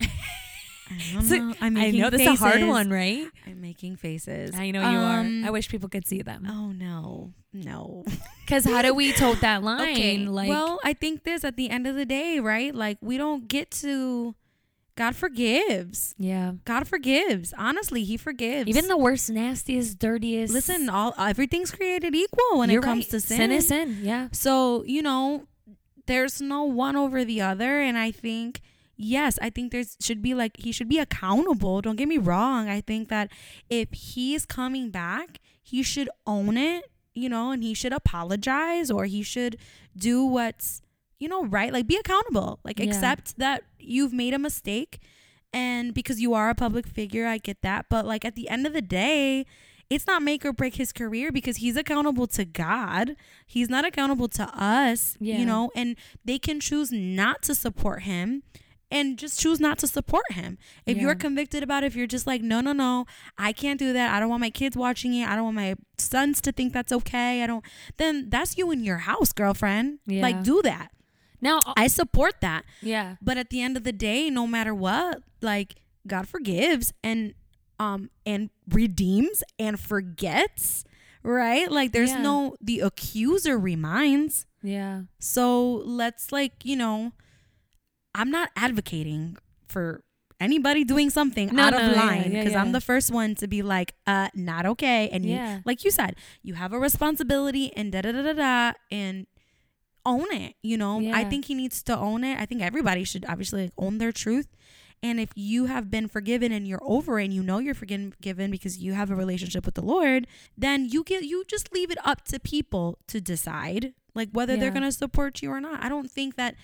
I don't So- I know this is a hard one, right? I'm making faces. I know you Um, are. I wish people could see them. Oh no, no. Because how do we tote that line? okay. Like, well, I think this at the end of the day, right? Like we don't get to. God forgives. yeah. God forgives. Honestly, He forgives. Even the worst, nastiest, dirtiest. listen, all everything's created equal when you're it comes right. to sin. Sin is sin. Yeah. So, you know, there's no one over the other. And I think, yes, I think there's should be like, he should be accountable. Don't get me wrong. I think that if he's coming back, he should own it, you know, and he should apologize or he should do what's, you know, right. Like be accountable. Like Yeah. accept that you've made a mistake. And because you are a public figure, I get that. But like at the end of the day, it's not make or break his career because he's accountable to God. He's not accountable to us, Yeah. you know, and they can choose not to support him and just choose not to support him. If Yeah. you're convicted about it, if you're just like, no, no, no, I can't do that. I don't want my kids watching it. I don't want my sons to think that's okay. I don't, then that's you in your house, girlfriend. Yeah. Like, do that. Now, uh, I support that. yeah. But at the end of the day, no matter what, like God forgives and um and redeems and forgets, right? Like there's Yeah. no the accuser reminds. Yeah. So let's like, you know, I'm not advocating for anybody doing something No, out no, of yeah, line yeah, because I'm the first one to be like, uh, not okay. And Yeah. you, like you said, you have a responsibility and da da da da da and own it. You know, I think he needs to own it. I think everybody should obviously like, own their truth. And if you have been forgiven and you're over it and you know you're forgiven because you have a relationship with the Lord, then you get you just leave it up to people to decide like whether they're going to support you or not. I don't think that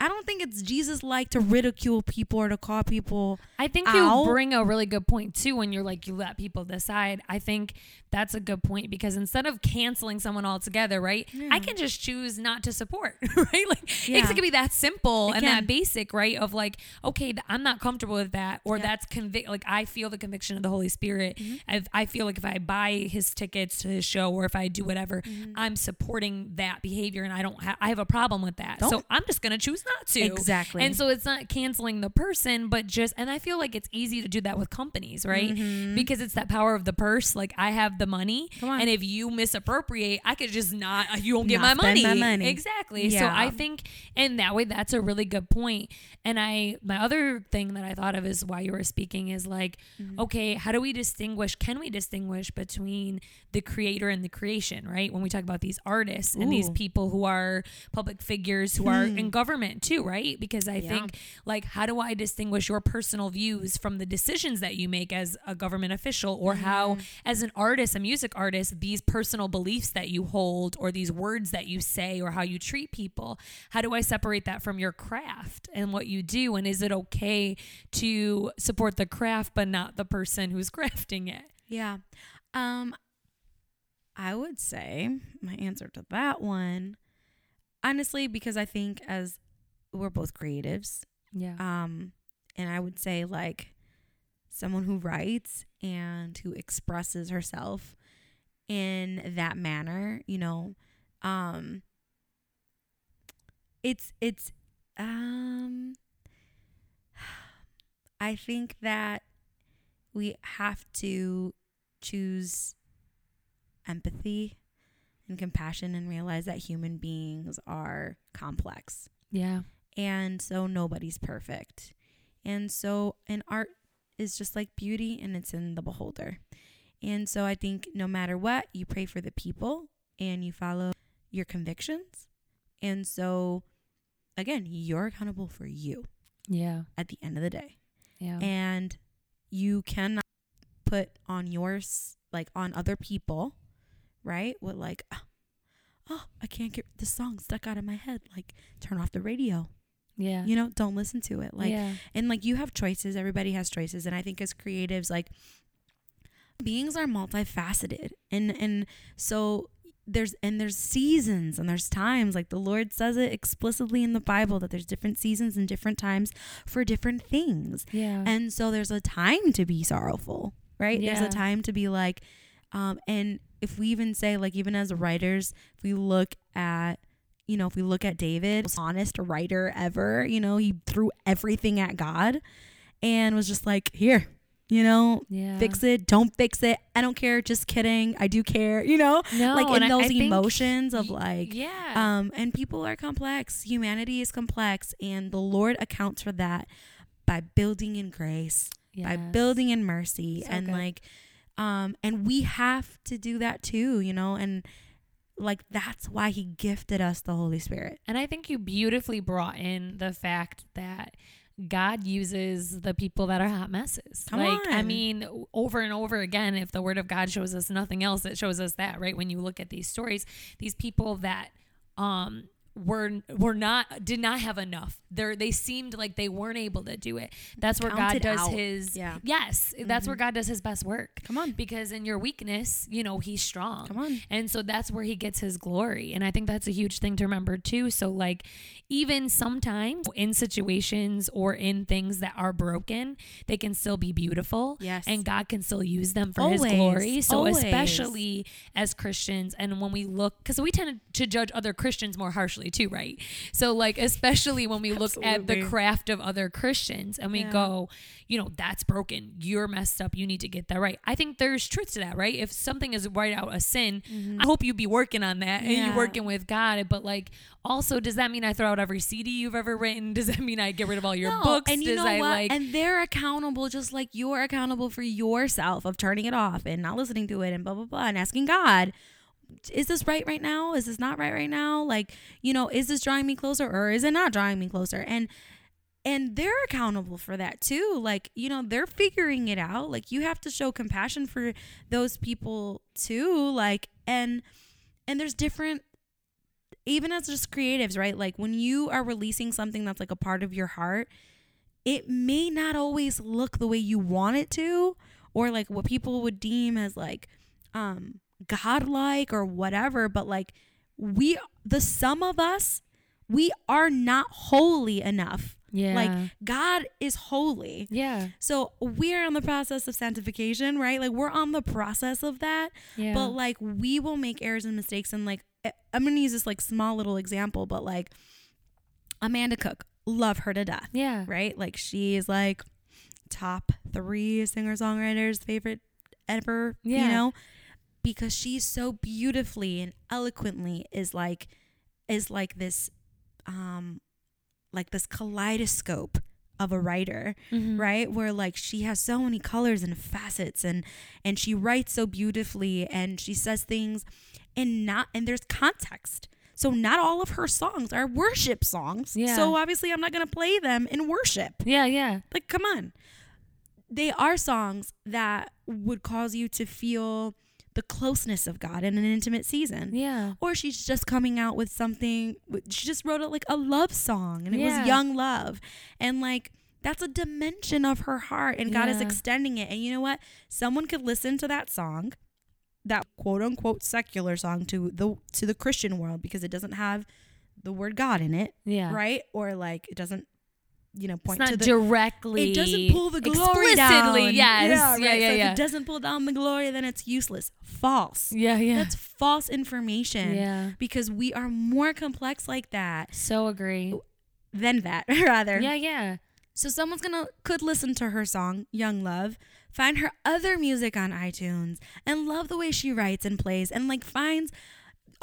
I don't think it's Jesus like to ridicule people or to call people I think you bring a really good point too when you're like you let people decide. I think that's a good point because instead of canceling someone altogether, right? Yeah. I can just choose not to support, right? Like Yeah. it could be that simple It and can. that basic, right? Of like, okay, I'm not comfortable with that, or Yeah. that's convict. Like I feel the conviction of the Holy Spirit. Mm-hmm. I feel like if I buy his tickets to his show or if I do whatever, Mm-hmm. I'm supporting that behavior, and I don't. Ha- I have a problem with that, so Don't- I'm just gonna choose not to. Exactly. And so it's not canceling the person, but just, and I feel like it's easy to do that with companies, right? Because it's that power of the purse. Like I have the money, Mm-hmm. And if you misappropriate, I could just not, you won't get Not my spend money. my money. Exactly. So I think, and that way, that's a really good point. And I, my other thing that I thought of is why you were speaking is like, Mm-hmm. okay, how do we distinguish, can we distinguish between the creator and the creation, right? When we talk about these artists and these people who are public figures who are in government too, right? Because I Yeah. think like how do I distinguish your personal views from the decisions that you make as a government official or how as an artist, a music artist, these personal beliefs that you hold or these words that you say or how you treat people, how do I separate that from your craft and what you do and is it okay to support the craft but not the person who's crafting it? Yeah. Um I would say my answer to that one honestly because I think as we're both creatives Yeah. um and I would say like someone who writes and who expresses herself in that manner, you know, um it's it's um I think that we have to choose empathy and compassion and realize that human beings are complex. yeah. And so nobody's perfect. And so, an art is just like beauty and it's in the beholder. And so I think no matter what, you pray for the people and you follow your convictions. And so, again, you're accountable for you Yeah. at the end of the day. Yeah. And you cannot put on yours, like on other people, right? With like, oh, I can't get the song stuck out of my head. Like, turn off the radio. Yeah. You know, don't listen to it. Like, yeah. and like you have choices. Everybody has choices. And I think as creatives, like, beings are multifaceted. And, and so, there's and there's seasons and there's times like the lord says it explicitly in the bible that there's different seasons and different times for different things Yeah. and so there's a time to be sorrowful, right? yeah. There's a time to be like, um, and if we even say, like, even as writers, if we look at, you know, if we look at David, most honest writer ever, you know, he threw everything at God and was just like, here, you know, yeah. fix it, don't fix it. I don't care. Just kidding. I do care, you know, No, like in those I think- emotions of like, yeah. um, and people are complex. Humanity is complex, and the Lord accounts for that by building in grace, by building in mercy, So and good. like, um, and we have to do that too, you know, and like that's why He gifted us the Holy Spirit. And I think you beautifully brought in the fact that God uses the people that are hot messes. Come like, I mean, over and over again, if the word of God shows us nothing else, it shows us that, right? When you look at these stories, these people that um were were not did not have enough. They they seemed like they weren't able to do it. That's where Counted God does out. his Yeah. yes, that's where mm-hmm. God does his best work. Come on, Because in your weakness, you know, he's strong. come on. And so that's where he gets his glory. And I think that's a huge thing to remember too. So, like, even sometimes in situations or in things that are broken, they can still be beautiful. Yes. And God can still use them for his glory. So, always. especially as Christians, and when we look, because we tend to judge other Christians more harshly, too, right? So like especially when we look at the craft of other Christians and we Yeah. go, you know, that's broken. You're messed up. You need to get that right. I think there's truth to that, right? If something is right out a sin, I hope you'd be working on that and Mm-hmm. Yeah. you're working with God. But like, also, does that mean I throw out every CD you've ever written? Does that mean I get rid of all your No, books? And you does know I what? like? and they're accountable just like you're accountable for yourself of turning it off and not listening to it and blah blah blah and asking God, is this right right now? Is this not right right now? Like, you know, is this drawing me closer or is it not drawing me closer? And and they're accountable for that too. Like, you know, they're figuring it out. Like you have to show compassion for those people too. Like and and there's different even as just creatives, right? Like when you are releasing something that's like a part of your heart, it may not always look the way you want it to, or like what people would deem as like um godlike or whatever, but like we the sum of us, we are not holy enough. yeah. Like God is holy. yeah. So we're on the process of sanctification, right? Like we're on the process of that. Yeah. But like we will make errors and mistakes and like I- I'm gonna use this like small little example, but like Amanda Cook, love her to death. yeah. Right? Like she's like top three singer songwriters favorite ever. Yeah. You know? Because she's so beautifully and eloquently is like is like this um like this kaleidoscope of a writer Mhm. right where like she has so many colors and facets and and she writes so beautifully and she says things and not and there's context so not all of her songs are worship songs Yeah. so obviously i'm not going to play them in worship Yeah. Yeah. like come on they are songs that would cause you to feel the closeness of god in an intimate season Yeah. or she's just coming out with something she just wrote it like a love song and it Yeah. was young love and like that's a dimension of her heart and god is extending it and you know what someone could listen to that song that quote unquote secular song to the to the christian world because it doesn't have the word god in it Yeah. right or like it doesn't you know It's point not to the directly. it doesn't pull the glory explicitly. down. Yes. Yeah. right. Yeah. So Yeah. if it doesn't pull down the glory, then it's useless. False. yeah. Yeah. That's false information. yeah. Because we are more complex like that So agree. than that, rather. Yeah. Yeah. So someone's gonna could listen to her song "Young Love," find her other music on iTunes, and love the way she writes and plays, and like finds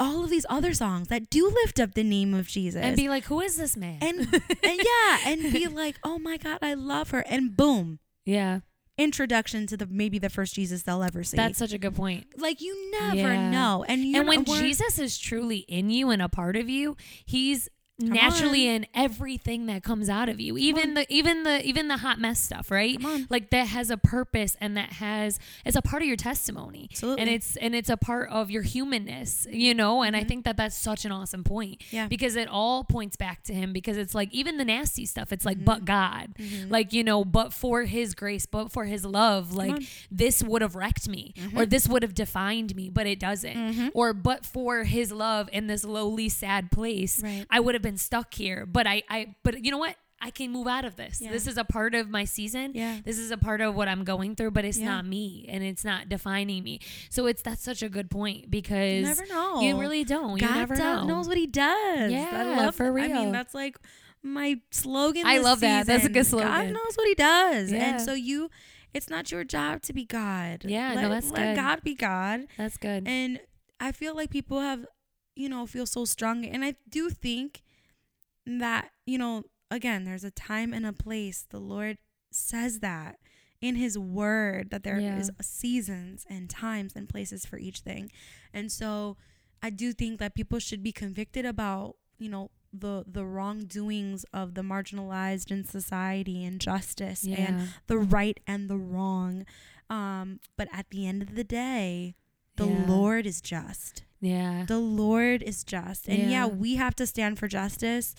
all of these other songs that do lift up the name of Jesus. And be like, who is this man? and, and yeah, and be like, oh my God, I love her, and boom, yeah. introduction to the maybe the first Jesus they'll ever see. That's such a good point. like you never Yeah. know, and you and when Jesus is truly in you and a part of you, he's naturally on. in everything that comes out of you. Even the even the even the hot mess stuff, right? Come. Like that has a purpose and that has it's a part of your testimony. Absolutely. And it's and it's a part of your humanness, you know? And I think that that's such an awesome point. Mm-hmm. Yeah. Because it all points back to him because it's like even the nasty stuff, it's Mm-hmm. like but God. Like, you know, but for his grace, but for his love, like this would have wrecked me Mm-hmm. or this would have defined me, but it doesn't. Or but for his love in this lowly, sad place, Right. I would have been stuck here. But I, I, but you know what? I can move out of this. Yeah. This is a part of my season. Yeah. This is a part of what I'm going through, but it's Yeah. not me and it's not defining me. So it's that's such a good point because You never know. You really don't. you God never know. knows what he does. Yeah, I love for real. I mean, that's like my slogan. I love that. That's a good slogan. God knows what he does, Yeah. and so you, it's not your job to be God. Yeah, no, let, that's let good. God be God, That's good. and I feel like people have, you know, feel so strong, and I do think that you know, again, there's a time and a place. The Lord says that in His Word that there is Yeah. seasons and times and places for each thing, and so I do think that people should be convicted about, you know, the the wrongdoings of the marginalized in society and justice and the right and the wrong. Um, but at the end of the day, the Yeah. Lord is just. Yeah. The Lord is just. And yeah. Yeah. we have to stand for justice,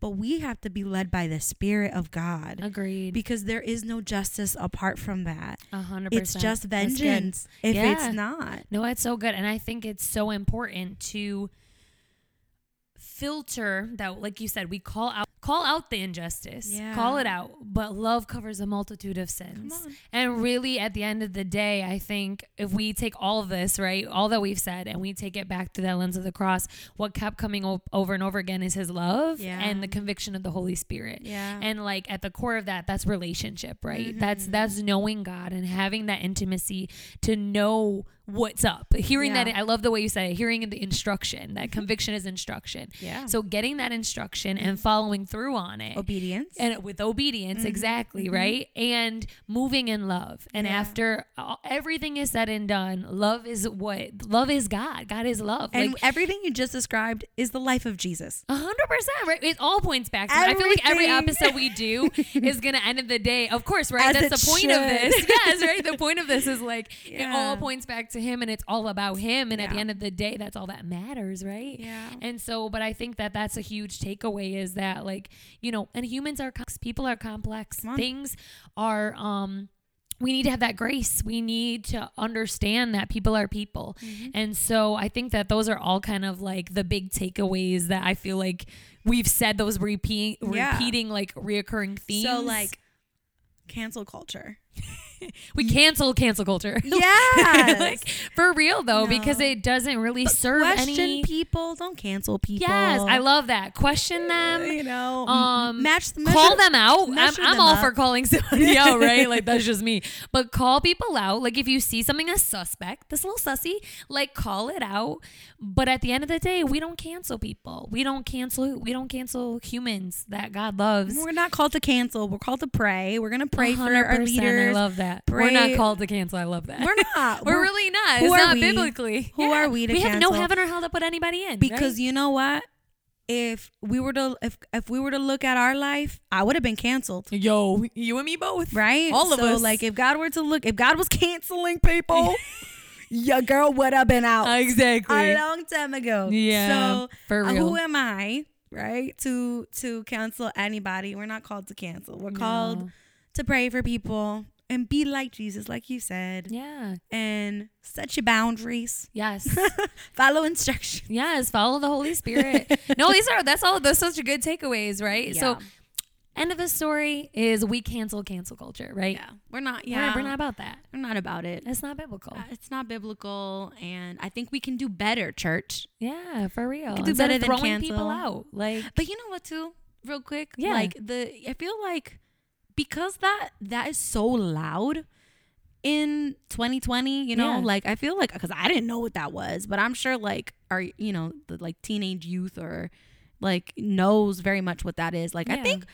but we have to be led by the Spirit of God. Agreed. Because there is no justice apart from that. A hundred percent. It's just vengeance if Yeah. it's not. No, it's so good. And I think it's so important to filter that, like you said, we call out call out the injustice. Yeah. Call it out. But love covers a multitude of sins. And really, at the end of the day, I think if we take all of this, right, all that we've said, and we take it back to that lens of the cross, what kept coming o- over and over again is his love Yeah. and the conviction of the Holy Spirit. Yeah. And like at the core of that, that's relationship, right? Mm-hmm. That's that's knowing God and having that intimacy to know what's up. Hearing Yeah. that I love the way you said it, hearing the instruction. That mm-hmm. conviction is instruction. Yeah. So getting that instruction and mm-hmm. following through on it Obedience. and with obedience mm-hmm. exactly right and moving in love and Yeah. after all, everything is said and done love is what love is god god is love and like everything you just described is the life of Jesus. a hundred percent, right? It all points back to. I feel like every episode we do is gonna end of the day. Of course, right? As That's the point of this. should. Yes, right. The point of this is like it all points back to him, and it's all about him. And at the end of the day, that's all that matters, right? Yeah. And so, but I think that that's a huge takeaway is that like you know, and humans are complex, people are complex. Things are um we need to have that grace. We need to understand that people are people. Mm-hmm. And so I think that those are all kind of like the big takeaways that I feel like we've said those repeat Yeah. repeating like reoccurring themes. So like cancel culture. we cancel cancel culture. Yes. like for real though, because it doesn't really serve Question any people, don't cancel people. Yes, I love that. Question them. you know, Um, match call them out. I'm, I'm them all up. for calling somebody out, right? Like that's just me. But call people out. Like if you see something as suspect, this little sussy, like call it out. But at the end of the day, we don't cancel people. We don't cancel. We don't cancel humans that God loves. We're not called to cancel. We're called to pray. We're gonna pray for our 100%. leaders. I love that. We're not called to cancel. I love that. We're not. We're, really not. who it's are not we? biblically. Who are we to cancel? We have no heaven or hell to put anybody in. because right? you know what? If we were to if if we were to look at our life, I would have been canceled. yo, you and me both. Right? All of so, us. like if God were to look if God was canceling people, your girl would have been out Exactly. a long time ago. Yeah, So for uh, real. who am I, right? To to cancel anybody. We're not called to cancel. We're called No. to pray for people and be like Jesus, like you said. Yeah. And set your boundaries. Yes. Follow instructions. yes. Follow the Holy Spirit. no, these are that's all those such good takeaways, right? Yeah. So end of the story is we cancel cancel culture, right? Yeah. We're not We're- yeah. We're, not about that. we're not about it. It's not biblical. Uh, It's not biblical, and I think we can do better, church. yeah, for real. do Instead better than throwing people out. Like But you know what, too, real quick, Yeah. like the I feel like because that that is so loud in 2020, you know, Yeah. like I feel like because I didn't know what that was, but I'm sure like our you know the like teenage youth or like knows very much what that is. Like I think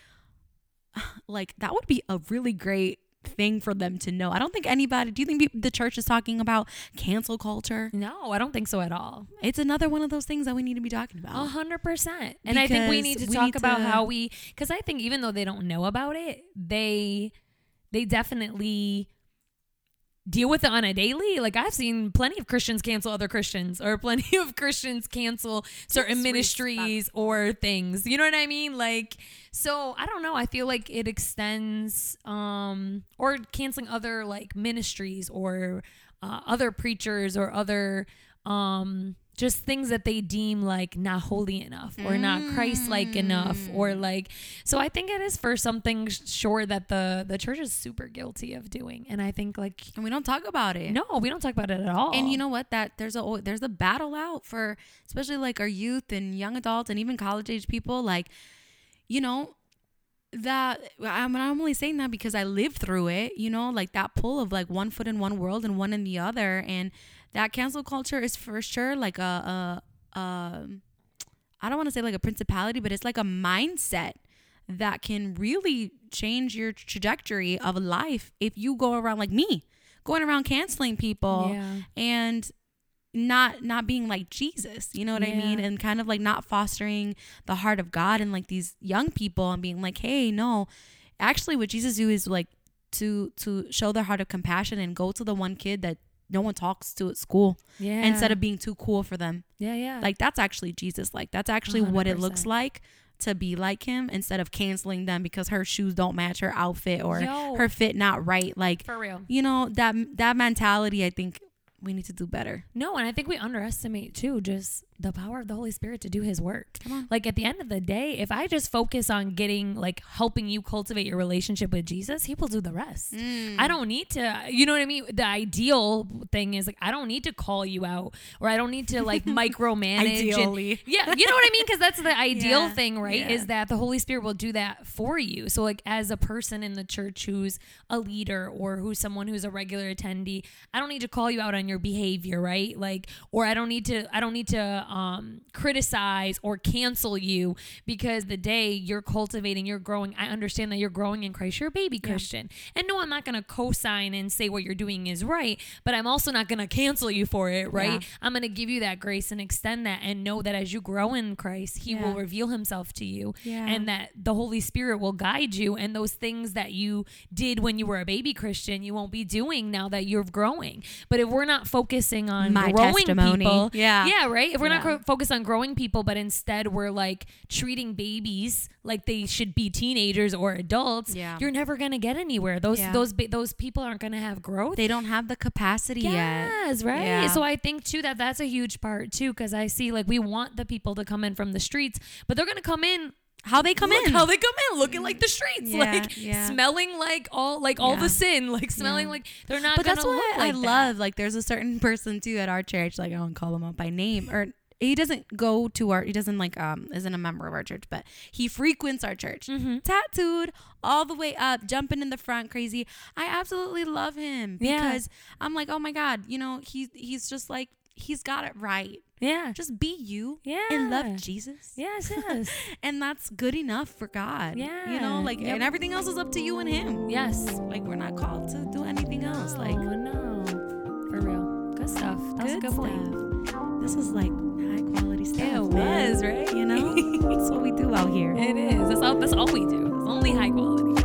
like that would be a really great thing for them to know. I don't think anybody. Do you think the church is talking about cancel culture? no, I don't think so at all. It's another one of those things that we need to be talking A about. hundred percent. And I think we need to we talk need about to- how we because I think even though they don't know about it, they they definitely deal with it on a daily. Like I've seen plenty of Christians cancel other Christians or plenty of Christians cancel certain ministries or things. You know what I mean? Like so I don't know. I feel like it extends um or canceling other like ministries or uh, other preachers or other um just things that they deem like not holy enough or not Christ-like enough or mm. like so I think it is for something sure that the the church is super guilty of doing and I think like and we don't talk about it. no we don't talk about it at all And you know what? That there's a there's a battle out for especially like our youth and young adults and even college age people. Like, you know, that I'm I'm only saying that because I lived through it. You know, like that pull of like one foot in one world and one in the other, and that cancel culture is for sure like a a, a I don't want to say like a principality, but it's like a mindset that can really change your trajectory of life if you go around like me, going around canceling people yeah and not not being like Jesus, you know what I mean? And kind of like not fostering the heart of God and like these young people and being like, "Hey, no. Actually what Jesus do is like to to show their heart of compassion and go to the one kid that no one talks to at school yeah instead of being too cool for them. yeah yeah Like that's actually Jesus. Like that's actually what it looks like to be like him instead of canceling them because her shoes don't match her outfit or Yo. her fit not right. Like for real you know that that mentality I think we need to do better. No, and I think we underestimate too just the power of the Holy Spirit to do his work. Come on. Like at the end of the day, if I just focus on getting like helping you cultivate your relationship with Jesus, he will do the rest. Mm. I don't need to, you know what I mean? The ideal thing is like I don't need to call you out or I don't need to like micromanage. and- Ideally. yeah, you know what I mean? Because that's the ideal Yeah, thing, right? yeah. Is that the Holy Spirit will do that for you. So, like, as a person in the church who's a leader or who's someone who's a regular attendee, I don't need to call you out on your behavior, right? Like, or I don't need to, I don't need to um, criticize or cancel you because the day you're cultivating, you're growing. I understand that you're growing in Christ. You're a baby Christian, and no, I'm not going to co-sign and say what you're doing is right, but I'm also not going to cancel you for it, right? Yeah. I'm going to give you that grace and extend that and know that as you grow in Christ, He will reveal Himself to you Yeah. and that the Holy Spirit will guide you. And those things that you did when you were a baby Christian, you won't be doing now that you're growing. But if we're not focusing on My growing testimony. people, Yeah. yeah, right. If we're not Yeah. cro- focused on growing people, but instead we're like treating babies like they should be teenagers or adults, Yeah. you're never gonna get anywhere. Those Yeah. those those people aren't gonna have growth. They don't have the capacity yet. Yes, right. Yeah. So I think too that that's a huge part too, because I see like we want the people to come in from the streets, but they're gonna come in. How they come look in? How they come in, looking like the streets, Yeah, like yeah. smelling like all like all Yeah. the sin, like smelling like they're not. but that's what look I like that. love. Like, there's a certain person too at our church. Like, I don't call him out by name, or he doesn't go to our. He doesn't like um isn't a member of our church, but he frequents our church. Mhm. Tattooed all the way up, jumping in the front, crazy. I absolutely love him because I'm like, oh my god, you know, he's he's just like he's got it right. Yeah. Just be you Yeah. and love Jesus. Yes. Yes. And that's good enough for God. Yeah. You know, like, Yep. and everything else is up to you and Him. yes. Like, we're not called to do anything else. Like, oh no, for real. Good stuff. That was a good point. stuff. This is like high quality stuff. It was right. You know, that's what we do out here. It is. That's all. That's all we do. It's only high quality.